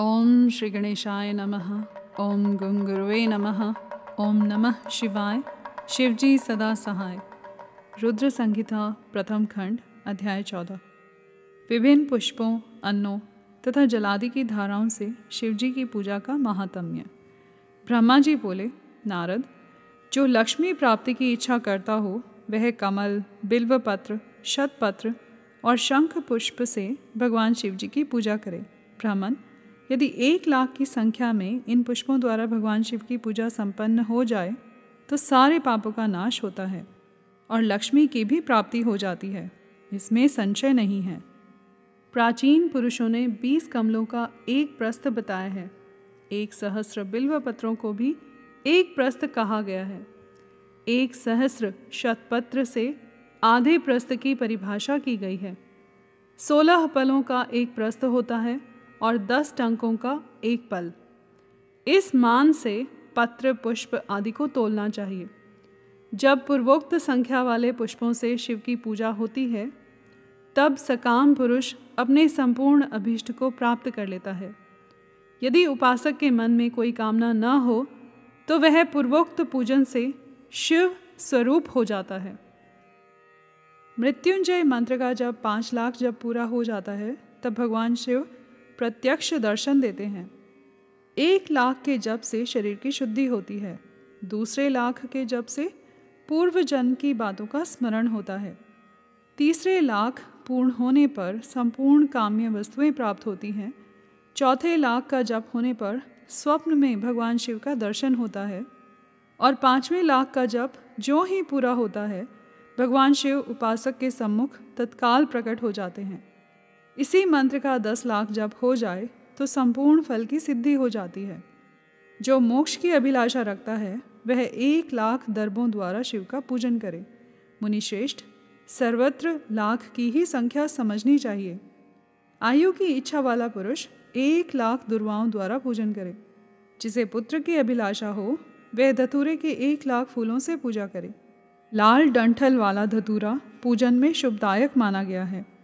ओम श्री गणेशाय नमः। ओम गुंगुरुवे नमः। ओम नमः शिवाय। शिवजी सदा सहाय। रुद्र संहिता, प्रथम खंड, अध्याय चौदह। विभिन्न पुष्पों, अन्नों तथा जलादि की धाराओं से शिवजी की पूजा का महात्म्य। ब्रह्मा जी बोले, नारद, जो लक्ष्मी प्राप्ति की इच्छा करता हो, वह कमल, बिल्वपत्र, शतपत्र और शंख पुष्प से भगवान शिव जी की पूजा करे। ब्राह्मण यदि एक लाख की संख्या में इन पुष्पों द्वारा भगवान शिव की पूजा संपन्न हो जाए तो सारे पापों का नाश होता है और लक्ष्मी की भी प्राप्ति हो जाती है। इसमें संशय नहीं है। प्राचीन पुरुषों ने बीस कमलों का एक प्रस्थ बताया है। एक सहस्र बिल्व पत्रों को भी एक प्रस्थ कहा गया है। एक सहस्र शतपत्र से आधे प्रस्थ की परिभाषा की गई है। सोलह पलों का एक प्रस्थ होता है और दस टंकों का एक पल। इस मान से पत्र, पुष्प आदि को तोलना चाहिए। जब पूर्वोक्त संख्या वाले पुष्पों से शिव की पूजा होती है, तब सकाम पुरुष अपने संपूर्ण अभीष्ट को प्राप्त कर लेता है। यदि उपासक के मन में कोई कामना न हो तो वह पूर्वोक्त पूजन से शिव स्वरूप हो जाता है। मृत्युंजय मंत्र का जब पाँच लाख जब पूरा हो जाता है, तब भगवान शिव प्रत्यक्ष दर्शन देते हैं। एक लाख के जप से शरीर की शुद्धि होती है। दूसरे लाख के जप से पूर्व जन्म की बातों का स्मरण होता है। तीसरे लाख पूर्ण होने पर संपूर्ण काम्य वस्तुएँ प्राप्त होती हैं। चौथे लाख का जप होने पर स्वप्न में भगवान शिव का दर्शन होता है। और पाँचवें लाख का जप जो ही पूरा होता है, भगवान शिव उपासक के सम्मुख तत्काल प्रकट हो जाते हैं। इसी मंत्र का दस लाख जप हो जाए तो संपूर्ण फल की सिद्धि हो जाती है। जो मोक्ष की अभिलाषा रखता है, वह एक लाख दर्बों द्वारा शिव का पूजन करे। मुनिश्रेष्ठ, सर्वत्र लाख की ही संख्या समझनी चाहिए। आयु की इच्छा वाला पुरुष एक लाख दुर्वाओं द्वारा पूजन करे। जिसे पुत्र की अभिलाषा हो, वह धतूरे के एक लाख फूलों से पूजा करे। लाल डंठल वाला धतूरा पूजन में शुभदायक माना गया है।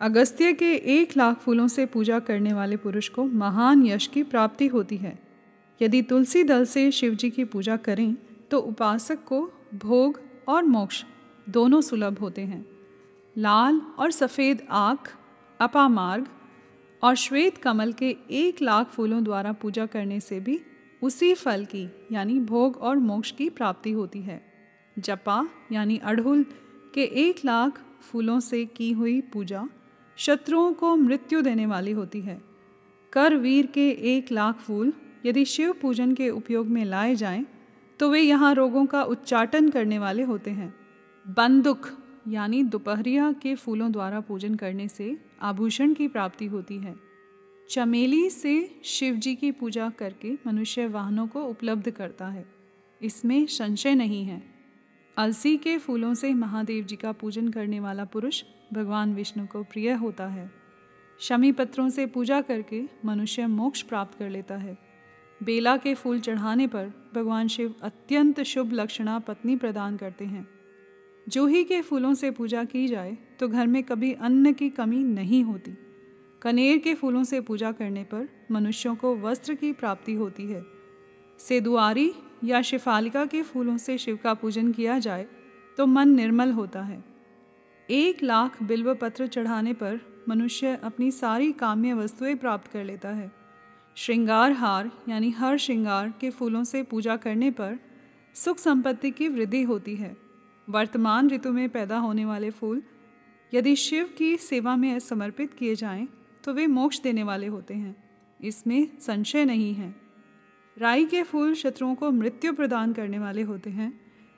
अगस्त्य के एक लाख फूलों से पूजा करने वाले पुरुष को महान यश की प्राप्ति होती है। यदि तुलसी दल से शिव जी की पूजा करें तो उपासक को भोग और मोक्ष दोनों सुलभ होते हैं। लाल और सफ़ेद आँख, अपामार्ग और श्वेत कमल के एक लाख फूलों द्वारा पूजा करने से भी उसी फल की, यानी भोग और मोक्ष की प्राप्ति होती है। जपा, यानी अड़हुल, के एक लाख फूलों से की हुई पूजा शत्रुओं को मृत्यु देने वाली होती है। कर वीर के एक लाख फूल यदि शिव पूजन के उपयोग में लाए जाएँ, तो वे यहाँ रोगों का उच्चाटन करने वाले होते हैं। बंदुक यानी दोपहरिया के फूलों द्वारा पूजन करने से आभूषण की प्राप्ति होती है। चमेली से शिव जी की पूजा करके मनुष्य वाहनों को उपलब्ध करता है। इसमें संशय नहीं है। अलसी के फूलों से महादेव जी का पूजन करने वाला पुरुष भगवान विष्णु को प्रिय होता है। शमी पत्रों से पूजा करके मनुष्य मोक्ष प्राप्त कर लेता है। बेला के फूल चढ़ाने पर भगवान शिव अत्यंत शुभ लक्षणा पत्नी प्रदान करते हैं। जूही के फूलों से पूजा की जाए तो घर में कभी अन्न की कमी नहीं होती। कनेर के फूलों से पूजा करने पर मनुष्यों को वस्त्र की प्राप्ति होती है। सेदुआरी या शिफालिका के फूलों से शिव का पूजन किया जाए तो मन निर्मल होता है। एक लाख बिल्व पत्र चढ़ाने पर मनुष्य अपनी सारी काम्य वस्तुएँ प्राप्त कर लेता है। श्रृंगार हार यानी हर श्रृंगार के फूलों से पूजा करने पर सुख संपत्ति की वृद्धि होती है। वर्तमान ऋतु में पैदा होने वाले फूल यदि शिव की सेवा में समर्पित किए जाएँ, तो वे मोक्ष देने वाले होते हैं। इसमें संशय नहीं है। राई के फूल शत्रुओं को मृत्यु प्रदान करने वाले होते हैं।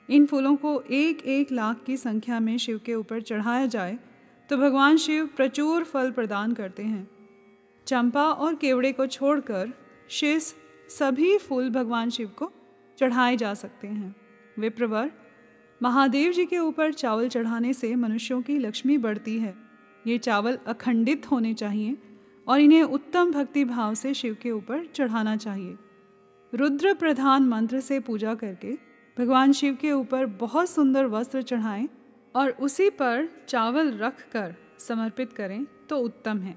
इन फूलों को एक एक लाख की संख्या में शिव के ऊपर चढ़ाया जाए तो भगवान शिव प्रचुर फल प्रदान करते हैं। चंपा और केवड़े को छोड़कर शेष सभी फूल भगवान शिव को चढ़ाए जा सकते हैं। विप्रवर, महादेव जी के ऊपर चावल चढ़ाने से मनुष्यों की लक्ष्मी बढ़ती है। ये चावल अखंडित होने चाहिए और इन्हें उत्तम भक्ति भाव से शिव के ऊपर चढ़ाना चाहिए। रुद्र प्रधान मंत्र से पूजा करके भगवान शिव के ऊपर बहुत सुंदर वस्त्र चढ़ाएँ और उसी पर चावल रख कर समर्पित करें तो उत्तम है।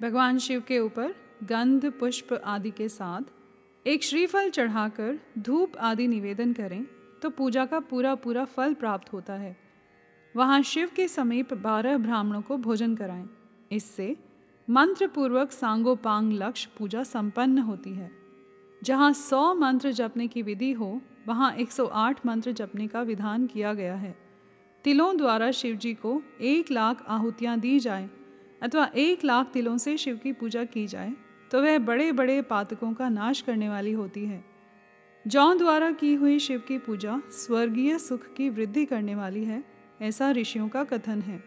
भगवान शिव के ऊपर गंध, पुष्प आदि के साथ एक श्रीफल चढ़ाकर धूप आदि निवेदन करें तो पूजा का पूरा पूरा फल प्राप्त होता है। वहाँ शिव के समीप बारह ब्राह्मणों को भोजन कराएँ। इससे मंत्रपूर्वक सांगोपांग लक्ष्य पूजा संपन्न होती है। जहाँ सौ मंत्र जपने की विधि हो, वहाँ 108 मंत्र जपने का विधान किया गया है। तिलों द्वारा शिव जी को एक लाख आहुतियाँ दी जाए, अथवा एक लाख तिलों से शिव की पूजा की जाए तो वह बड़े बड़े पातकों का नाश करने वाली होती है। जौ द्वारा की हुई शिव की पूजा स्वर्गीय सुख की वृद्धि करने वाली है, ऐसा ऋषियों का कथन है।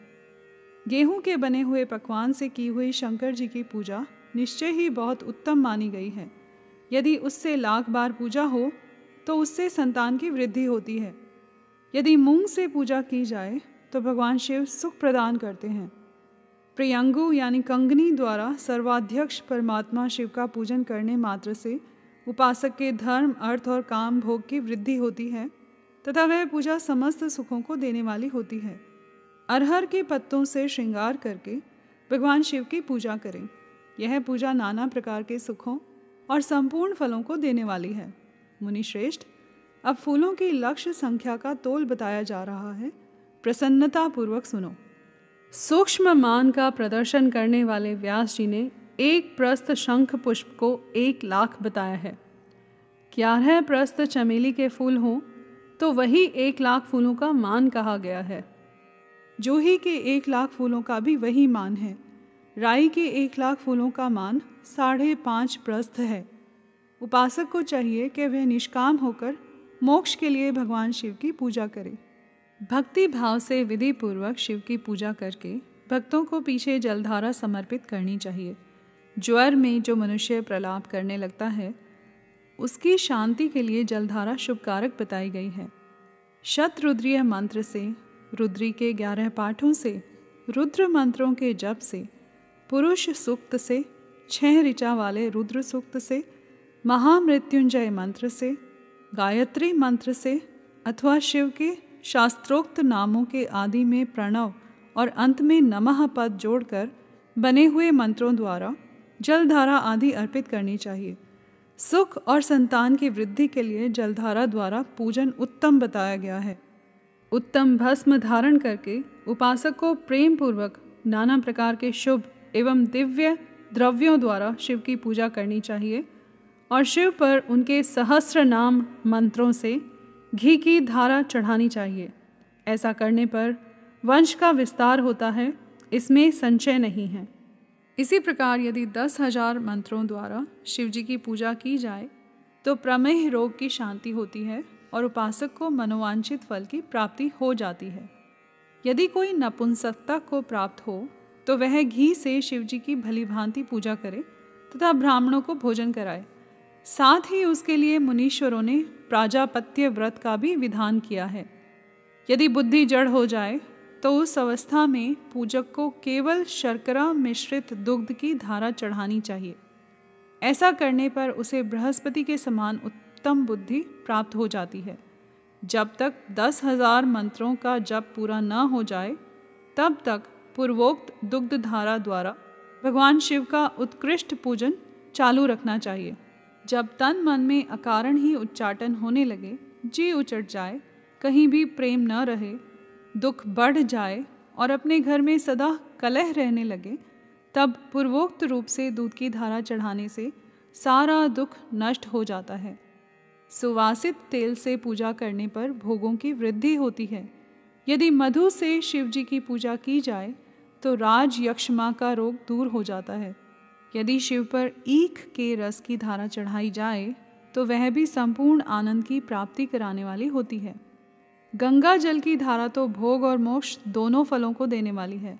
गेहूँ के बने हुए पकवान से की हुई शंकर जी की पूजा निश्चय ही बहुत उत्तम मानी गई है। यदि उससे लाख बार पूजा हो तो उससे संतान की वृद्धि होती है। यदि मूंग से पूजा की जाए तो भगवान शिव सुख प्रदान करते हैं। प्रियंगु यानी कंगनी द्वारा सर्वाध्यक्ष परमात्मा शिव का पूजन करने मात्र से उपासक के धर्म, अर्थ और काम, भोग की वृद्धि होती है, तथा वह पूजा समस्त सुखों को देने वाली होती है। अरहर के पत्तों से श्रृंगार करके भगवान शिव की पूजा करें। यह पूजा नाना प्रकार के सुखों और संपूर्ण फलों को देने वाली है। मुनि श्रेष्ठ अब फूलों की लक्ष्य संख्या का तोल बताया जा रहा है। प्रसन्नता पूर्वक सुनो। सूक्ष्म मान का प्रदर्शन करने वाले व्यास जी ने एक प्रस्थ शंख पुष्प को एक लाख बताया है। ग्यारह प्रस्थ चमेली के फूल हों तो वही एक लाख फूलों का मान कहा गया है। जूही के एक लाख फूलों का भी वही मान है। राई के एक लाख फूलों का मान साढ़े पाँच प्रस्थ है। उपासक को चाहिए कि वह निष्काम होकर मोक्ष के लिए भगवान शिव की पूजा करे। भक्ति भाव से विधि पूर्वक शिव की पूजा करके भक्तों को पीछे जलधारा समर्पित करनी चाहिए। ज्वर में जो मनुष्य प्रलाप करने लगता है, उसकी शांति के लिए जलधारा शुभकारक बताई गई है। शतरुद्रीय मंत्र से, रुद्री के ग्यारह पाठों से, रुद्र मंत्रों के जप से पुरुष सूक्त से, छह ऋचा वाले रुद्र सूक्त से, महामृत्युंजय मंत्र से, गायत्री मंत्र से, अथवा शिव के शास्त्रोक्त नामों के आदि में प्रणव और अंत में नमः पद जोड़कर बने हुए मंत्रों द्वारा जलधारा आदि अर्पित करनी चाहिए। सुख और संतान की वृद्धि के लिए जलधारा द्वारा पूजन उत्तम बताया गया है। उत्तम भस्म धारण करके उपासक को प्रेम पूर्वक नाना प्रकार के शुभ एवं दिव्य द्रव्यों द्वारा शिव की पूजा करनी चाहिए और शिव पर उनके सहस्र नाम मंत्रों से घी की धारा चढ़ानी चाहिए। ऐसा करने पर वंश का विस्तार होता है, इसमें संचय नहीं है। इसी प्रकार यदि दस हज़ार मंत्रों द्वारा शिव जी की पूजा की जाए तो प्रमेह रोग की शांति होती है और उपासक को मनोवांछित फल की प्राप्ति हो जाती है। यदि कोई नपुंसकता को प्राप्त हो तो वह घी से शिवजी की भली भांति पूजा करे तथा ब्राह्मणों को भोजन कराए। साथ ही उसके लिए मुनीश्वरों ने प्राजापत्य व्रत का भी विधान किया है। यदि बुद्धि जड़ हो जाए तो उस अवस्था में पूजक को केवल शर्करा मिश्रित दुग्ध की धारा चढ़ानी चाहिए। ऐसा करने पर उसे बृहस्पति के समान उत्तम बुद्धि प्राप्त हो जाती है। जब तक दस हज़ार मंत्रों का जप पूरा न हो जाए, तब तक पूर्वोक्त दुग्ध धारा द्वारा भगवान शिव का उत्कृष्ट पूजन चालू रखना चाहिए। जब तन मन में अकारण ही उच्चाटन होने लगे, जी उचट जाए, कहीं भी प्रेम न रहे, दुख बढ़ जाए और अपने घर में सदा कलह रहने लगे, तब पूर्वोक्त रूप से दूध की धारा चढ़ाने से सारा दुख नष्ट हो जाता है। सुवासित तेल से पूजा करने पर भोगों की वृद्धि होती है। यदि मधु से शिव जी की पूजा की जाए तो राज यक्षमा का रोग दूर हो जाता है। यदि शिव पर ईख के रस की धारा चढ़ाई जाए तो वह भी संपूर्ण आनंद की प्राप्ति कराने वाली होती है। गंगा जल की धारा तो भोग और मोक्ष दोनों फलों को देने वाली है।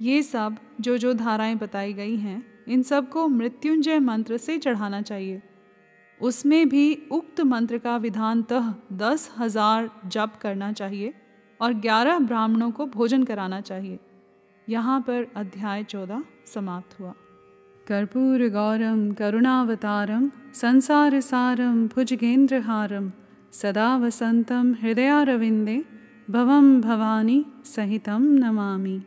ये सब जो जो धाराएँ बताई गई हैं, इन सबको मृत्युंजय मंत्र से चढ़ाना चाहिए। उसमें भी उक्त मंत्र का विधानतः दस हज़ार जप करना चाहिए। और ग्यारह ब्राह्मणों को भोजन कराना चाहिए। यहाँ पर अध्याय चौदह समाप्त हुआ। कर्पूर गौरम, करुणावतारम संसार सारम भुजगेंद्रहारम, सदा वसंतम, हृदयारविंदे, भवम भवानी, सहितम नमामि।